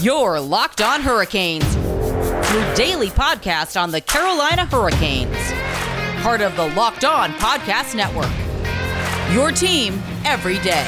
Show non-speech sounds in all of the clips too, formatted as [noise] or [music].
Your Locked On Hurricanes, your daily podcast on the Carolina Hurricanes. Part of the Locked On Podcast Network. Your team every day.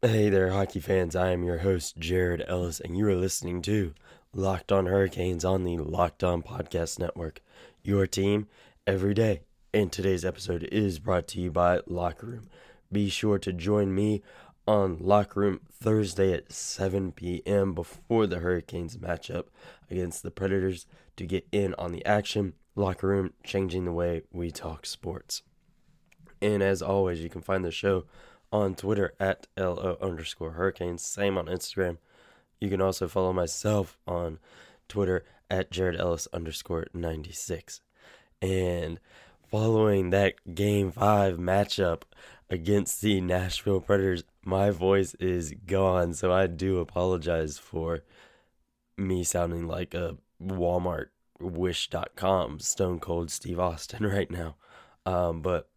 Hey there, hockey fans. I am your host, Jared Ellis, and you are listening to Locked On Hurricanes on the Locked On Podcast Network. Your team every day. And today's episode is brought to you by Locker Room. Be sure to join me on Locker Room Thursday at 7 p.m. before the Hurricanes matchup against the Predators to get in on the action. Locker Room, changing the way we talk sports. And as always, you can find the show on Twitter at LO underscore hurricanes. Same on Instagram. You can also follow myself on Twitter at Jared Ellis underscore 96. And following that game five matchup against the Nashville Predators, my voice is gone. So I do apologize for me sounding like a Walmart wish.com stone cold Steve Austin [laughs] right now. Um, but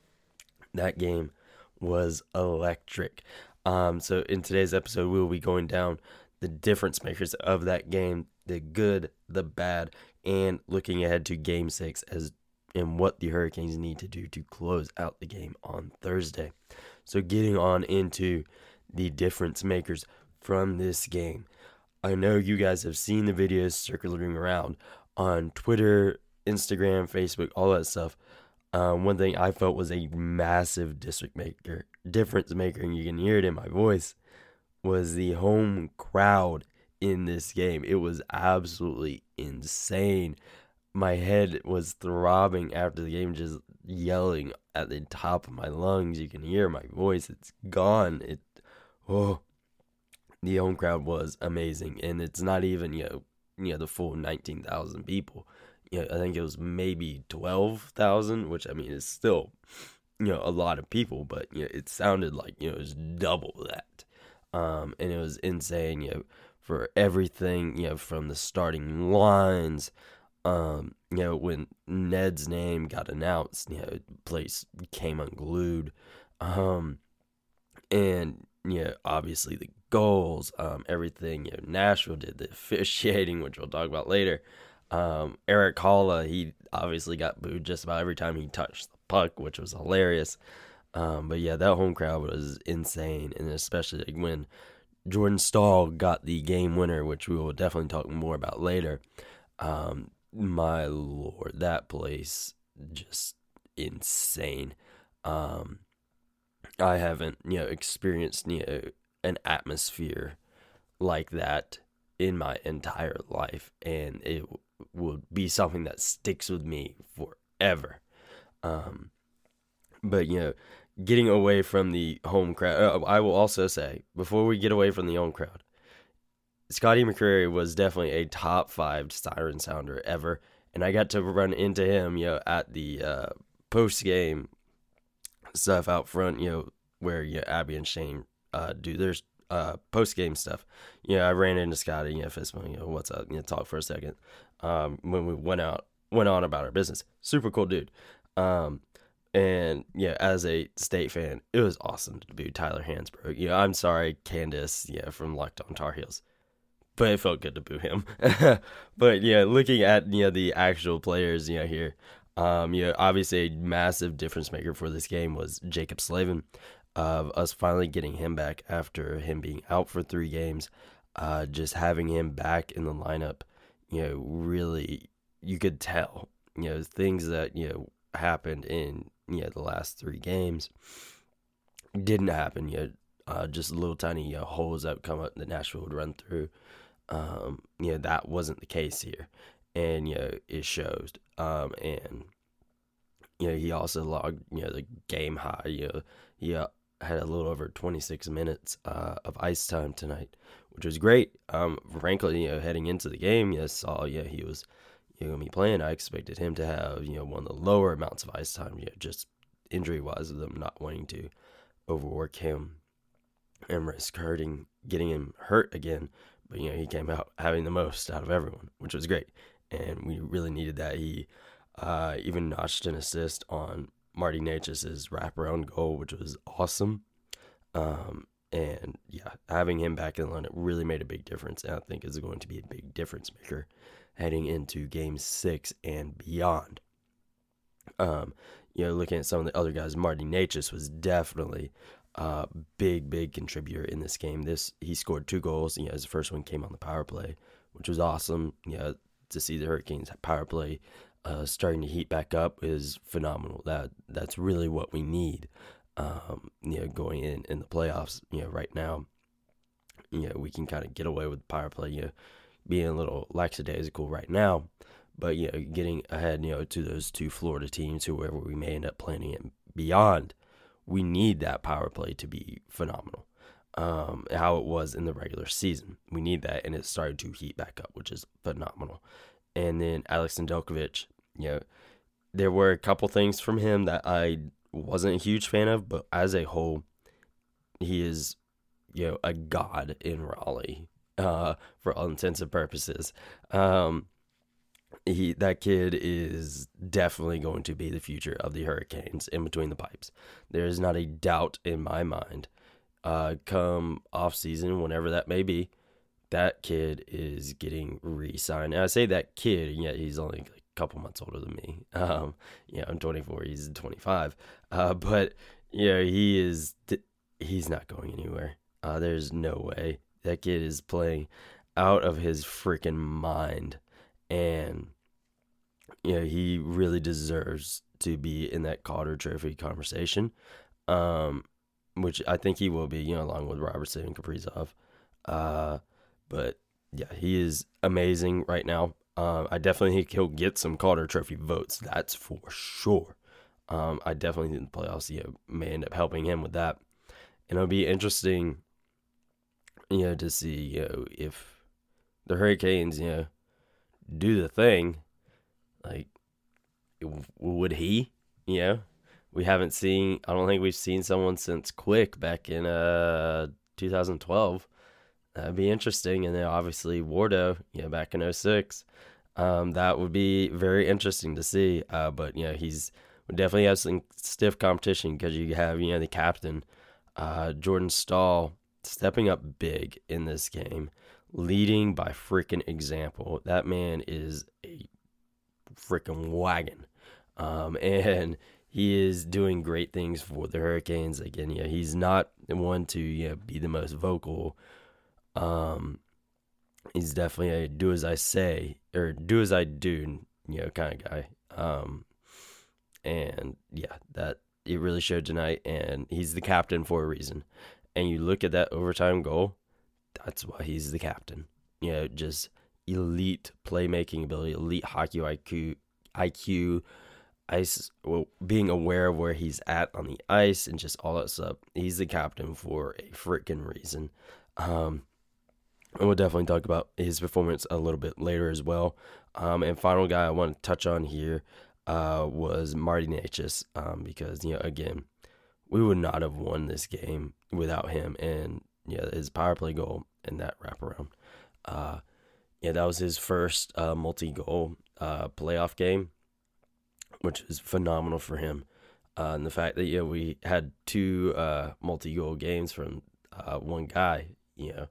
[clears throat] that game was electric. Um, so in today's episode, we will be going down the difference makers of that game, the good, the bad, and looking ahead to Game Six as and what the Hurricanes need to do to close out the game on Thursday. So getting on into the difference makers from this game. I know you guys have seen the videos circulating around on Twitter, Instagram, Facebook, all that stuff um, one thing I felt was a massive district maker, difference maker, and you can hear it in my voice, was the home crowd in this game. It was absolutely insane. My head was throbbing after the game, just yelling at the top of my lungs. You can hear my voice; it's gone. It, oh, the home crowd was amazing, and it's not even you know, you know the full nineteen thousand people you know, I think it was maybe 12,000, which I mean is still, you know, a lot of people, but, you know, it sounded like, you know, it was double that. Um, and it was insane, you know, for everything, you know, from the starting lines, um, you know, when Ned's name got announced, you know, place came unglued. Um, and, you know, obviously the goals, um, everything, you know, Nashville did the [laughs] officiating, which we'll talk about later. Um, Erik Haula, he obviously got booed just about every time he touched the puck, which was hilarious. Um, but yeah, that home crowd was insane, and especially when Jordan Staal got the game winner, which we will definitely talk more about later. Um, my lord, that place just insane. Um, I haven't, you know, experienced you know an atmosphere like that in my entire life, and it will be something that sticks with me forever. Um, but you know, getting away from the home crowd, uh, I will also say before we get away from the home crowd, Scotty McCreery was definitely a top five siren sounder ever, and I got to run into him, you know, at the uh, post game stuff out front, you know, where you know, Abby and Shane uh, do their uh, post game stuff. You know, I ran into Scotty, you know, fist you know, what's up, you know, talk for a second um, when we went out went on about our business. Super cool dude. Um, and yeah, as a state fan, it was awesome to boo Tyler Hansbrough. You know, I'm sorry, Candace, yeah, from Locked On Tar Heels, but it felt good to boo him. [laughs] but yeah, looking at you know the actual players, you know here, um, you know, obviously a massive difference maker for this game was Jaccob Slavin, of us finally getting him back after him being out for three games. Uh, just having him back in the lineup you know, really you could tell, you know, things that, you know, happened in, know, the last three games didn't happen, you know, uh, just little tiny know, holes that come up that Nashville would run through. Um, you know, that wasn't the case here. And, you know, it shows. Um, and, you know, he also logged, you know, the game high, you know, he uh, had a little over 26 minutes uh, of ice time tonight, which was great. Um, frankly, you know, heading into the game, you saw, yeah, he was you know, be playing. I expected him to have, you know, one of the lower amounts of ice time, you know, just injury wise, of them not wanting to overwork him and risk hurting, getting him hurt again. But you know, he came out having the most out of everyone, which was great, and we really needed that. He Uh, even notched an assist on Marty Necas's wraparound goal, which was awesome. Um, and yeah, having him back in the lineup really made a big difference. And I think is going to be a big difference maker heading into game six and beyond. Um, you know, looking at some of the other guys, Marty Necas was definitely a big, big contributor in this game. This he scored two goals. You know, his first one came on the power play, which was awesome. You know, to see the Hurricanes power play uh, starting to heat back up is phenomenal. That that's really what we need um, you know, going in in the playoffs, you know, right now, you know, we can kind of get away with the power play, you know, being a little lackadaisical right now, but you know, getting ahead, you know, to those two Florida teams, whoever we may end up playing and beyond, we need that power play to be phenomenal. Um, how it was in the regular season, we need that, and it started to heat back up, which is phenomenal. And then Alex Nedeljkovic, you know, there were a couple things from him that I wasn't a huge fan of, but as a whole, he is, you know, a god in Raleigh, uh, for all intents and purposes. Um, he that kid is definitely going to be the future of the Hurricanes in between the pipes. There is not a doubt in my mind. Uh, come off season, whenever that may be, that kid is getting re-signed. And I say that kid, and yet he's only a couple months older than me. Um, yeah, I'm 24. He's 25. Uh, but yeah, he is. He's not going anywhere. Uh, there's no way that kid is playing out of his freaking mind, and you know he really deserves to be in that Calder Trophy conversation. Um, which I think he will be, you know, along with Robertson and Kaprizov. Uh, but yeah, he is amazing right now. Um, I definitely think he'll get some Calder Trophy votes. That's for sure. Um, I definitely think the playoffs you know, may end up helping him with that, and it'll be interesting, you know, to see you know if the Hurricanes you know do the thing, like would he? You know, we haven't seen. I don't think we've seen someone since Quick back in uh 2012 That'd be interesting. And then obviously Wardo, you know, back in 06. Um, that would be very interesting to see. Uh, but, you know, he's definitely has some stiff competition because you have, you know, the captain, uh, Jordan Staal, stepping up big in this game, leading by freaking example. That man is a freaking wagon. Um, [laughs] and he is doing great things for the Hurricanes. Again, yeah, he's not the one to you know, be the most vocal um, he's definitely a do as I say or do as I do, you know, kind of guy. Um, and yeah, that it really showed tonight. And he's the captain for a reason. And you look at that overtime goal, that's why he's the captain. You know, just elite playmaking ability, elite hockey IQ, IQ, ice, well, being aware of where he's at on the ice and just all that stuff. He's the captain for a freaking reason. Um, and we'll definitely talk about his performance a little bit later as well. Um, and final guy I want to touch on here uh, was Marty Necas um, because you know again we would not have won this game without him and yeah his power play goal and that wraparound. Uh, yeah, that was his first uh, multi goal uh, playoff game, which is phenomenal for him. Uh, and the fact that yeah we had two uh, multi goal games from uh, one guy, you know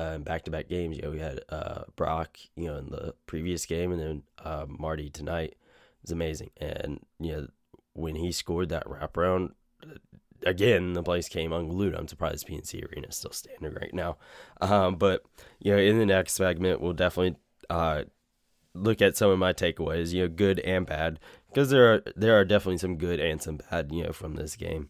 uh, in back-to-back games. You know, we had uh, Brock, you know, in the previous game, and then uh, Marty tonight. It's amazing, and you know, when he scored that wraparound, again, the place came unglued. I'm surprised PNC Arena is still standing right now. Um, but you know, in the next segment, we'll definitely uh, look at some of my takeaways. You know, good and bad, because there are there are definitely some good and some bad. You know, from this game.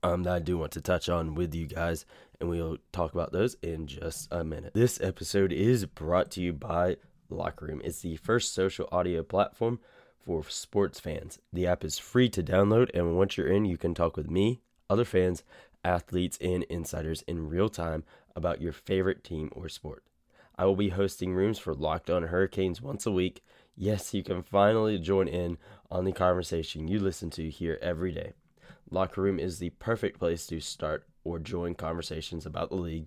Um, that I do want to touch on with you guys and we'll talk about those in just a minute. This episode is brought to you by Locker Room. It's the first social audio platform for sports fans. The app is free to download, and once you're in, you can talk with me, other fans, athletes, and insiders in real time about your favorite team or sport. I will be hosting rooms for Locked On Hurricanes once a week. Yes, you can finally join in on the conversation you listen to here every day. Locker Room is the perfect place to start or join conversations about the league.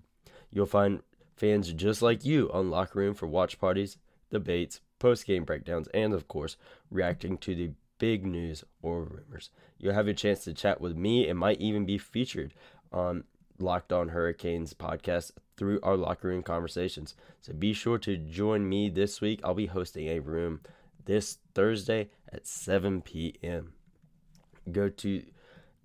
You'll find fans just like you on Locker Room for watch parties, debates, post game breakdowns, and of course, reacting to the big news or rumors. You'll have a chance to chat with me and might even be featured on Locked On Hurricanes podcast through our locker room conversations. So be sure to join me this week. I'll be hosting a room this Thursday at 7 p.m. Go to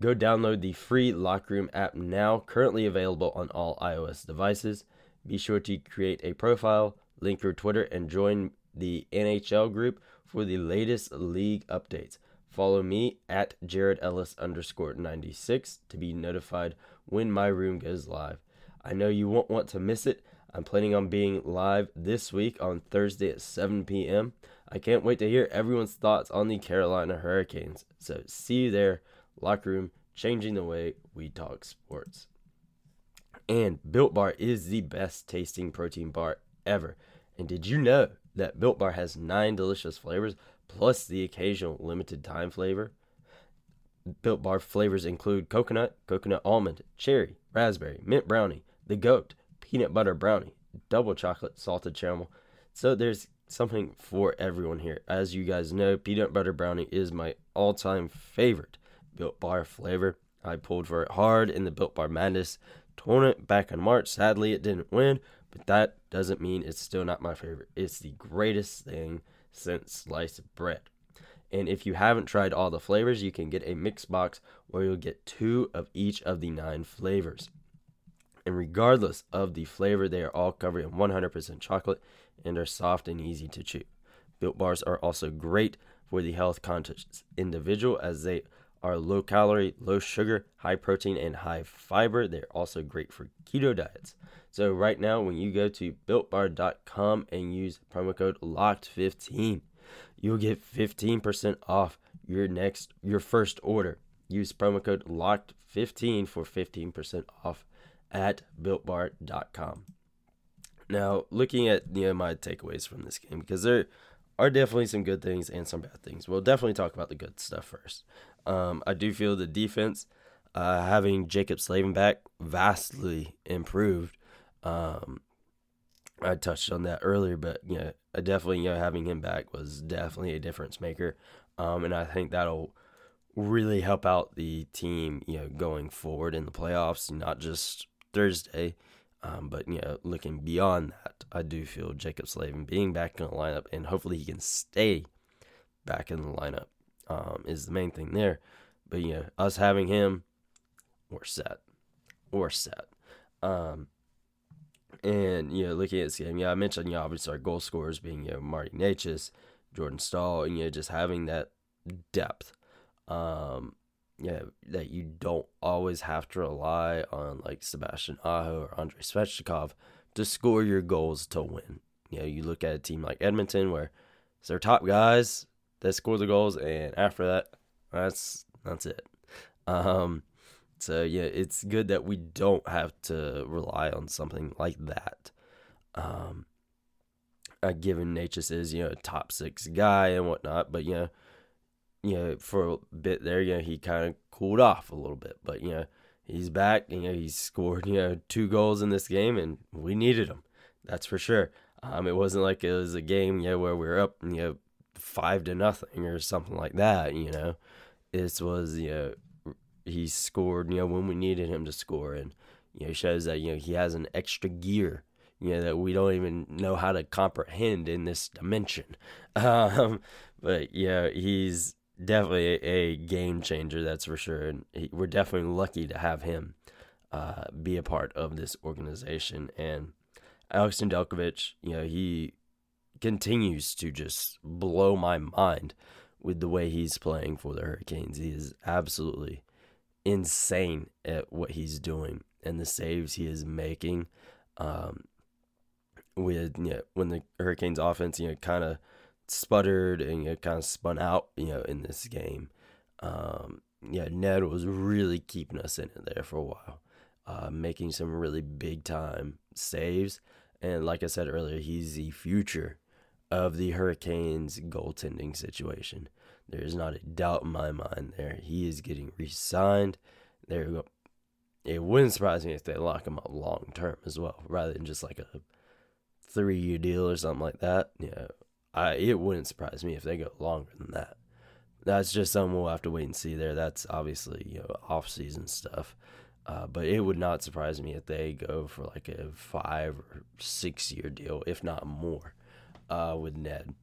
go download the free Locker Room app now, currently available on all iOS devices. Be sure to create a profile, link your Twitter, and join the NHL group for the latest league updates. Follow me at Jared Ellis underscore 96 to be notified when my room goes live. I know you won't want to miss it. I'm planning on being live this week on Thursday at 7 p.m. I can't wait to hear everyone's thoughts on the Carolina Hurricanes. So see you there, locker room, changing the way we talk sports. And Built Bar is the best tasting protein bar ever. And did you know that Built Bar has nine delicious flavors plus the occasional limited time flavor? Built Bar flavors include coconut, coconut almond, cherry, raspberry, mint brownie, the goat, peanut butter brownie, double chocolate, salted caramel. So there's something for everyone here. As you guys know, peanut butter brownie is my all time favorite Built Bar flavor. I pulled for it hard in the Built Bar Madness tournament back in March. Sadly, it didn't win, but that doesn't mean it's still not my favorite. It's the greatest thing since sliced bread. And if you haven't tried all the flavors, you can get a mix box where you'll get two of each of the nine flavors. And regardless of the flavor, they are all covered in 100% chocolate and are soft and easy to chew. Built bars are also great for the health conscious individual as they are low calorie, low sugar, high protein, and high fiber. They're also great for keto diets. So right now, when you go to builtbar.com and use promo code LOCKED15, you'll get 15% off your next your first order. Use promo code LOCKED15 for 15% off at builtbar.com. Now, looking at you know my takeaways from this game because there are definitely some good things and some bad things. We'll definitely talk about the good stuff first. Um, I do feel the defense, uh, having Jaccob Slavin back, vastly improved. Um, I touched on that earlier, but you know, definitely you know having him back was definitely a difference maker, um, and I think that'll really help out the team, you know, going forward in the playoffs, not just Thursday. Um, but you know, looking beyond that, I do feel Jaccob Slavin being back in the lineup, and hopefully he can stay back in the lineup um, is the main thing there. But you know, us having him, we're set. We're set. Um, and you know, looking at this game, yeah, I mentioned you know, obviously our goal scorers being you know Marty Necas, Jordan Staal, and you know just having that depth. Um, yeah, that you don't always have to rely on like Sebastian Aho or Andrei Svechnikov to score your goals to win. You know, you look at a team like Edmonton where it's their top guys that score the goals, and after that, that's that's it. Um, so yeah, it's good that we don't have to rely on something like that. Um, uh, given Necas is you know a top six guy and whatnot, but you know you know, for a bit there, you know, he kind of cooled off a little bit. But, you know, he's back. You know, he's scored, you know, two goals in this game, and we needed him. That's for sure. Um, it wasn't like it was a game, you know, where we were up, you know, five to nothing or something like that, you know. This was, you know, he scored, you know, when we needed him to score. And, you know, shows that, you know, he has an extra gear, you know, that we don't even know how to comprehend in this dimension. Um, but, yeah, he's, definitely a, a, game changer, that's for sure. And he, we're definitely lucky to have him uh, be a part of this organization. And Alex Nedeljkovic, you know, he continues to just blow my mind with the way he's playing for the Hurricanes. He is absolutely insane at what he's doing and the saves he is making. Um, with you know, when the Hurricanes offense, you know, kind of sputtered and you know, kind of spun out, you know, in this game. Um, yeah, Ned was really keeping us in it there for a while, uh, making some really big time saves. And like I said earlier, he's the future of the Hurricanes goaltending situation. There is not a doubt in my mind there. He is getting re signed. There It wouldn't surprise me if they lock him up long term as well, rather than just like a three year deal or something like that. Yeah, It wouldn't surprise me if they go longer than that. That's just something we'll have to wait and see there. That's obviously you know off season stuff. Uh, but it would not surprise me if they go for like a five or six year deal, if not more, uh, with Ned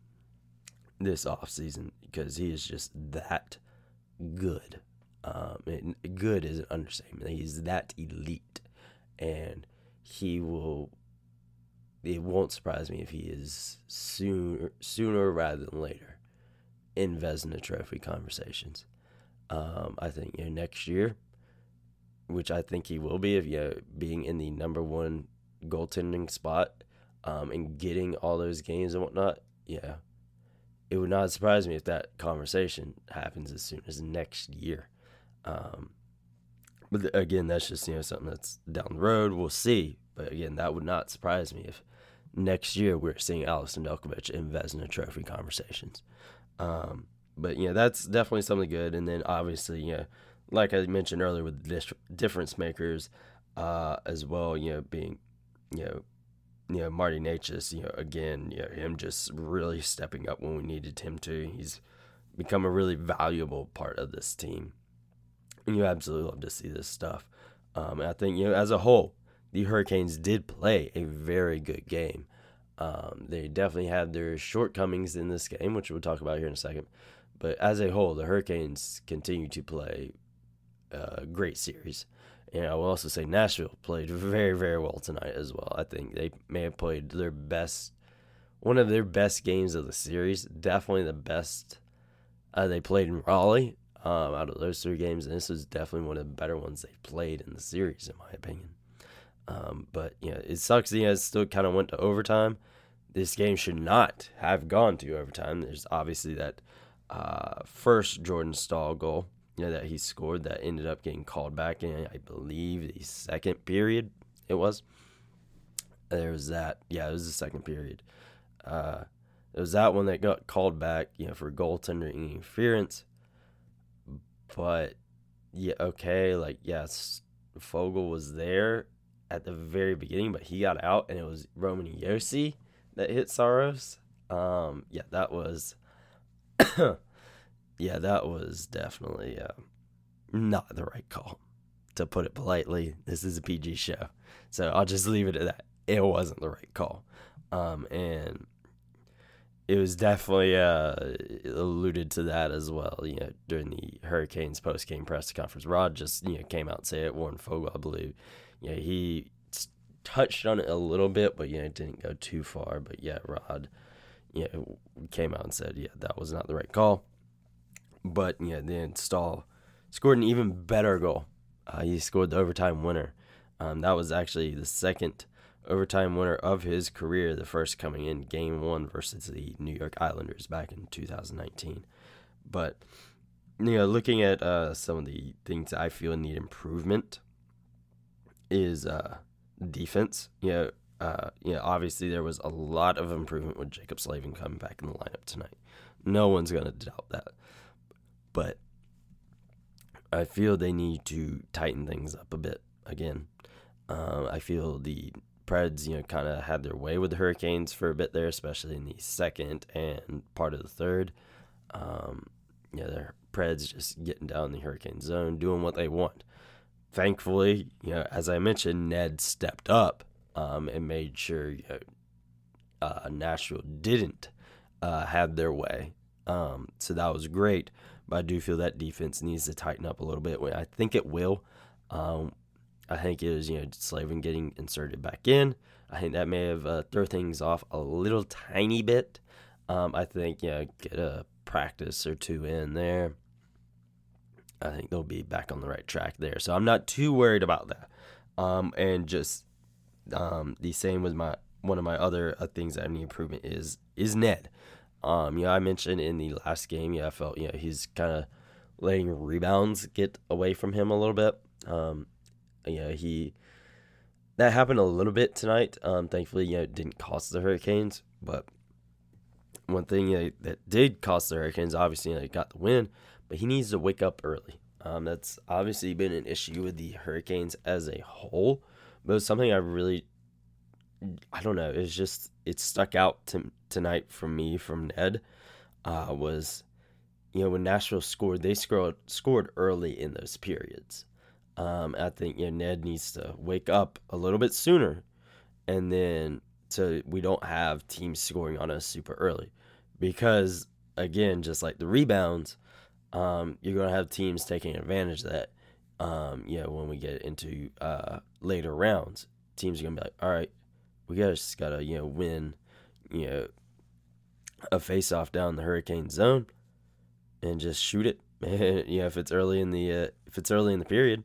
this offseason because he is just that good. Um, good is an understatement. He's that elite, and he will. It won't surprise me if he is sooner sooner rather than later in Vezina Trophy conversations. Um, I think you know, next year which I think he will be if you know, being in the number one goaltending spot um, and getting all those games and whatnot. Yeah, it would not surprise me if that conversation happens as soon as next year. Um, but again, that's just you know something that's down the road. We'll see. But again, that would not surprise me if next year we're seeing Alex Nedeljkovic in Vezina Trophy conversations. Um, but yeah, that's definitely something good. And then obviously, you know, like I mentioned earlier with the difference makers uh, as well, you know, being, you know, you know, Marty Necas, you know, again, you know, him just really stepping up when we needed him to. He's become a really valuable part of this team. And you absolutely love to see this stuff. Um, I think, you know, as a whole, the Hurricanes did play a very good game. Um, they definitely had their shortcomings in this game, which we'll talk about here in a second. But as a whole, the Hurricanes continue to play a great series. And I will also say Nashville played very, very well tonight as well. I think they may have played their best, one of their best games of the series. Definitely the best uh, they played in Raleigh um, out of those three games. And this was definitely one of the better ones they've played in the series, in my opinion. Um, but, you know, it sucks. Know, it still kind of went to overtime. This game should not have gone to overtime. There's obviously that uh, first Jordan Staal goal you know, that he scored that ended up getting called back in, I believe, the second period it was. There was that. Yeah, it was the second period. Uh, it was that one that got called back, you know, for goaltender interference. But yeah, okay, like yes, Foegele was there at the very beginning, but he got out, and it was Roman Josi that hit Saros. Um, yeah, that was [coughs] yeah, that was definitely uh, not the right call, to put it politely. This is a PG show, so I'll just leave it at that. It wasn't the right call, um, and it was definitely uh, alluded to that as well. You know, during the Hurricanes post game press conference, Rod just you know came out and said it. Warren Foegele, I believe, yeah, you know, he touched on it a little bit, but yeah, it didn't go too far. But yeah, Rod, yeah, came out and said, yeah, that was not the right call. But yeah, then Staal scored an even better goal. Uh, he scored the overtime winner. Um, that was actually the second overtime winner of his career, the first coming in game one versus the New York Islanders back in 2019. But, you know, looking at uh, some of the things I feel need improvement is uh, defense. You know, uh, you know, obviously there was a lot of improvement with Jaccob Slavin coming back in the lineup tonight. No one's going to doubt that but I feel they need to tighten things up a bit again. Um, I feel the Preds, you know, kind of had their way with the Hurricanes for a bit there, especially in the second and part of the third. Um, yeah, the Preds just getting down the Hurricane zone, doing what they want. Thankfully, you know, as I mentioned, Ned stepped up um, and made sure you know, uh, Nashville didn't uh, have their way. Um, so that was great. But I do feel that defense needs to tighten up a little bit. I think it will. Um, I think it was, you know, Slavin getting inserted back in. I think that may have uh, throw things off a little tiny bit. Um, I think, you know, get a practice or two in there. I think they'll be back on the right track there. So I'm not too worried about that. Um, and just um, the same with my one of my other uh, things that I need improvement is is Ned. Um, know, I mentioned in the last game, yeah, I felt know he's kind of letting rebounds get away from him a little bit. Um, know, he that happened a little bit tonight. Um, thankfully, yeah, it didn't cost the Hurricanes, but one thing you know, that did cost the Hurricanes, obviously, you know, got the win, but he needs to wake up early. Um, that's obviously been an issue with the Hurricanes as a whole, but it's something I really I don't know. It's just it stuck out to, tonight from me from Ned. Uh, was you know when Nashville scored, they scored scored early in those periods. Um, I think you know Ned needs to wake up a little bit sooner, and then so we don't have teams scoring on us super early, because again, just like the rebounds, um, you're gonna have teams taking advantage of that. Um, know, when we get into uh, later rounds, teams are gonna be like, all right, we gotta just gotta you know win, you know, a face off down the hurricane zone, and just shoot it. [laughs] you know, if it's early in the uh, if it's early in the period,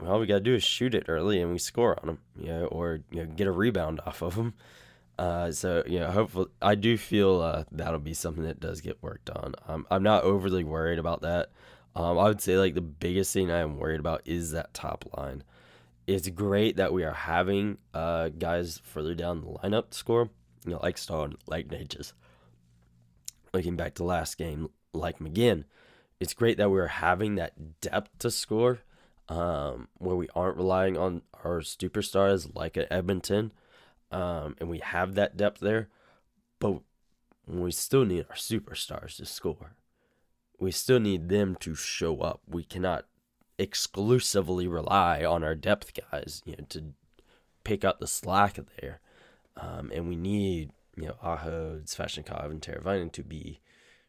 all we gotta do is shoot it early and we score on them. You know, or you know get a rebound off of them. Uh, so you know, hopefully, I do feel uh, that'll be something that does get worked on. Um, I'm not overly worried about that. Um, I would say like the biggest thing I am worried about is that top line. It's great that we are having uh, guys further down the lineup score, you know, like Stone, like Necas. Looking back to last game, like McGinn, it's great that we're having that depth to score, um, where we aren't relying on our superstars like at Edmonton um, and we have that depth there, but we still need our superstars to score. We still need them to show up. We cannot exclusively rely on our depth guys, you know, to pick up the slack there. Um, and we need, you know, Aho, Svechnikov, and Teravainen to be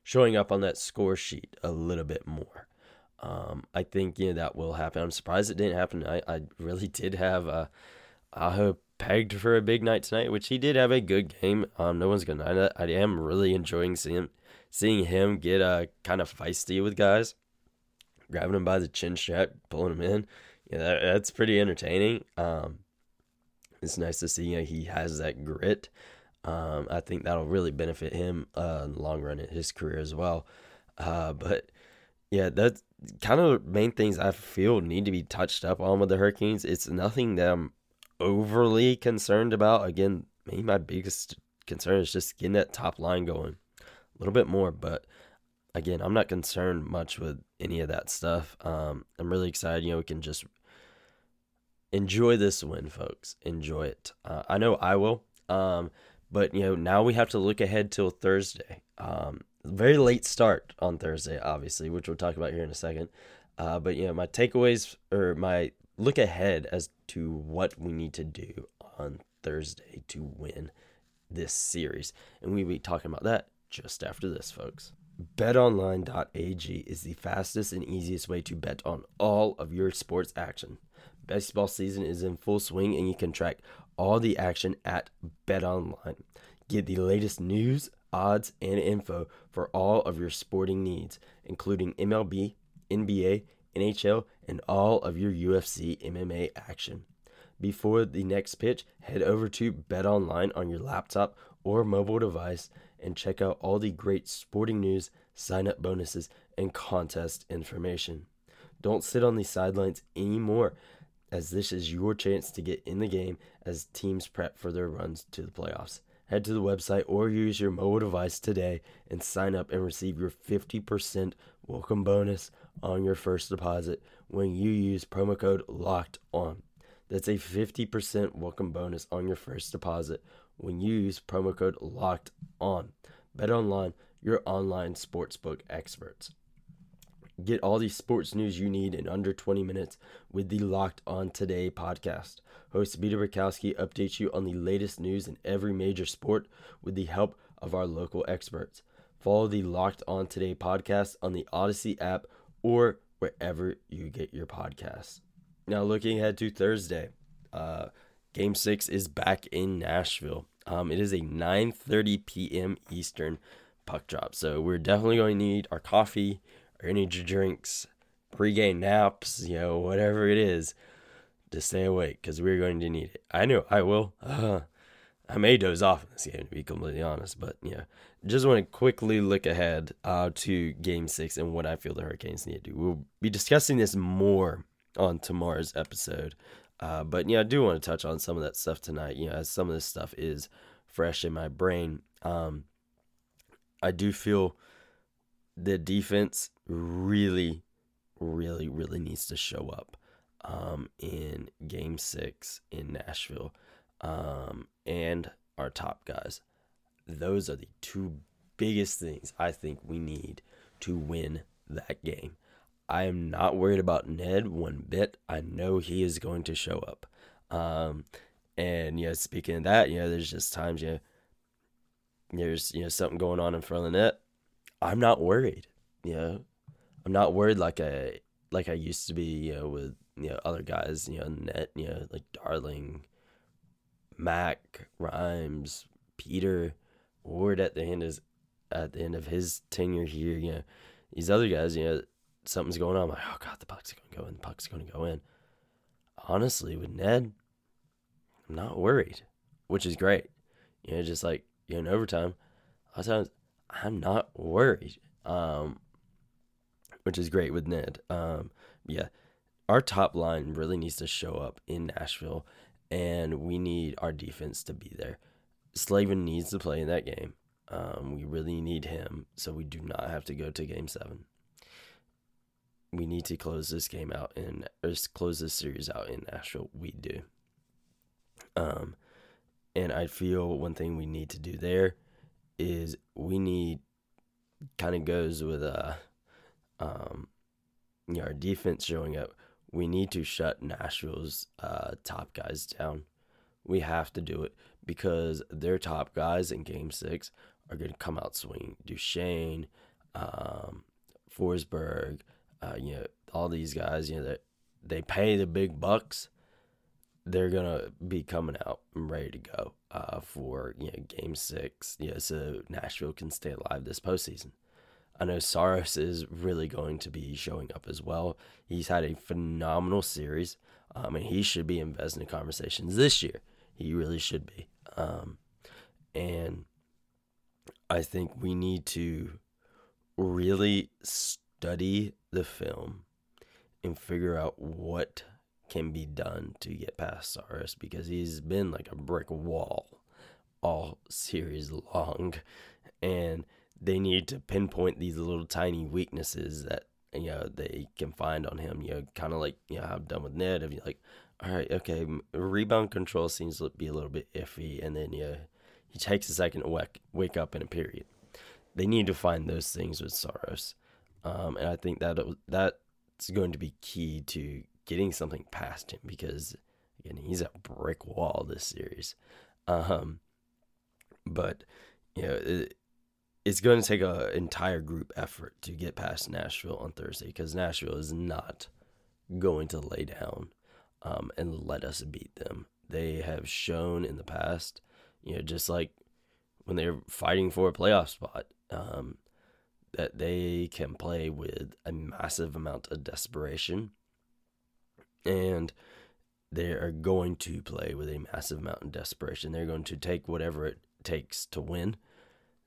showing up on that score sheet a little bit more. Um, I think you know that will happen. I'm surprised it didn't happen. I, I really did have uh, Aho pegged for a big night tonight, which he did have a good game. Um, no one's gonna deny that. I am really enjoying seeing seeing him get uh kind of feisty with guys, grabbing him by the chin strap, pulling him in. Yeah, that, that's pretty entertaining. Um, it's nice to see you know, he has that grit. Um, I think that'll really benefit him uh, in the long run in his career as well. Uh, but yeah, that's kind of the main things I feel need to be touched up on with the Hurricanes. It's nothing that I'm overly concerned about. Again, maybe my biggest concern is just getting that top line going a little bit more. But again, I'm not concerned much with any of that stuff. Um, I'm really excited. You know, we can just enjoy this win, folks. Enjoy it. Uh, I know I will. Um, but you know, now we have to look ahead till Thursday. Um, very late start on Thursday, obviously, which we'll talk about here in a second. Uh, but you know, my takeaways or my look ahead as to what we need to do on Thursday to win this series. And we'll be talking about that just after this, folks. BetOnline.ag is the fastest and easiest way to bet on all of your sports action. Baseball season is in full swing and you can track all the action at BetOnline. Get the latest news, odds, and info for all of your sporting needs, including MLB, NBA, NHL, and all of your UFC MMA action. Before the next pitch, head over to BetOnline on your laptop or mobile device and check out all the great sporting news, sign up bonuses, and contest information. Don't sit on the sidelines anymore, as this is your chance to get in the game as teams prep for their runs to the playoffs. Head to the website or use your mobile device today and sign up and receive your 50% welcome bonus on your first deposit when you use promo code locked on. That's a 50% welcome bonus on your first deposit when you use promo code locked on. Bet online, your online sportsbook experts. Get all the sports news you need in under 20 minutes with the Locked On Today podcast. Host Peter Bukowski updates you on the latest news in every major sport with the help of our local experts. Follow the Locked On Today podcast on the Odyssey app or wherever you get your podcasts. Now, looking ahead to Thursday, uh, Game Six is back in Nashville. Um, it is a 9:30 p.m. Eastern puck drop, so we're definitely going to need our coffee, our energy drinks, pregame naps, you know, whatever it is, to stay awake because we're going to need it. I know I will. Uh, [laughs] I may doze off in this game to be completely honest, but yeah, just want to quickly look ahead uh, to Game Six and what I feel the Hurricanes need to do. We'll be discussing this more on tomorrow's episode, uh, but yeah, I do want to touch on some of that stuff tonight. You know, as some of this stuff is fresh in my brain. Um, I do feel the defense really, really, really needs to show up um, in Game Six in Nashville. Um, and our top guys. Those are the two biggest things I think we need to win that game. I am not worried about Ned one bit. I know he is going to show up. Um, and you know, speaking of that, you know, there's just times you know, there's you know something going on in front of the net. I'm not worried. You know, I'm not worried like I like I used to be. You know, with you know other guys. You know, net. You know, like Darling, Mac, Reimer, Peter, Ward at the end is at the end of his tenure here. You know, these other guys. You know, something's going on. I'm like, oh god, the puck's gonna go in. The puck's gonna go in. Honestly, with Ned, I'm not worried, which is great. You know, just like you know, in overtime, a lot of times I'm not worried. Um, which is great with Ned. Um, yeah, our top line really needs to show up in Nashville, and we need our defense to be there. Slavin needs to play in that game. Um, we really need him, so we do not have to go to Game Seven. We need to close this game out in or close this series out in Nashville. We do. Um, and I feel one thing we need to do there is we need kind of goes with uh um you know, our defense showing up. We need to shut Nashville's uh, top guys down. We have to do it because their top guys in Game Six are going to come out swinging. Duchene, um, Forsberg, uh, you know, all these guys. You know, that they pay the big bucks they're gonna be coming out and ready to go uh, for you know game six. You know, so Nashville can stay alive this postseason. I know Saros is really going to be showing up as well. He's had a phenomenal series, um, and he should be in Vezina conversations this year. He really should be. Um, and I think we need to really study the film and figure out what can be done to get past Saros because he's been like a brick wall all series long. And they need to pinpoint these little tiny weaknesses that you know they can find on him. You know, kind of like you know I've done with Ned. If you're like, all right, okay, rebound control seems to be a little bit iffy, and then yeah, he takes a second to wake wake up in a period. They need to find those things with Saros, um, and I think that that's going to be key to getting something past him because again he's a brick wall this series. Um, but you know it, it's going to take an entire group effort to get past Nashville on Thursday because Nashville is not going to lay down um, and let us beat them. They have shown in the past, you know, just like when they're fighting for a playoff spot, um, that they can play with a massive amount of desperation and they are going to play with a massive amount of desperation. They're going to take whatever it takes to win.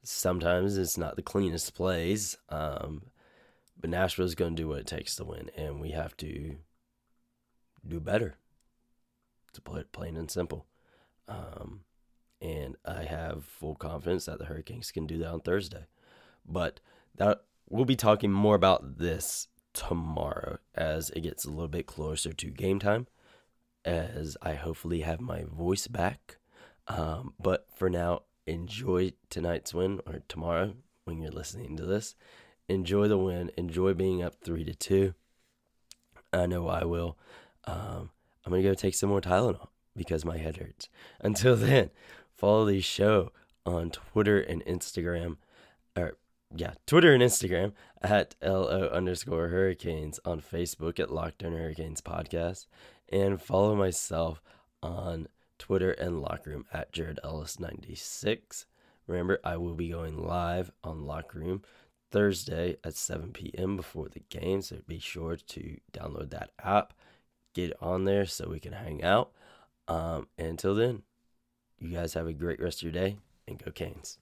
Sometimes it's not the cleanest plays, um, but Nashville is going to do what it takes to win, and we have to do better. To put it plain and simple. Um, and I have full confidence that the Hurricanes can do that on Thursday. But that we'll be talking more about this tomorrow as it gets a little bit closer to game time, as I hopefully have my voice back. Um, but for now, enjoy tonight's win or tomorrow when you're listening to this. Enjoy the win. Enjoy being up three to two. I know I will. Um, I'm gonna go take some more Tylenol because my head hurts. [laughs] Until then, follow the show on Twitter and Instagram, or yeah, Twitter and Instagram at LO underscore hurricanes, on Facebook at Locked On Hurricanes Podcast, and follow myself on Twitter and Locker Room at Jared Ellis96. Remember, I will be going live on Locker Room Thursday at 7 p.m. before the game, so be sure to download that app, get on there so we can hang out. Um, until then, you guys have a great rest of your day and go Canes.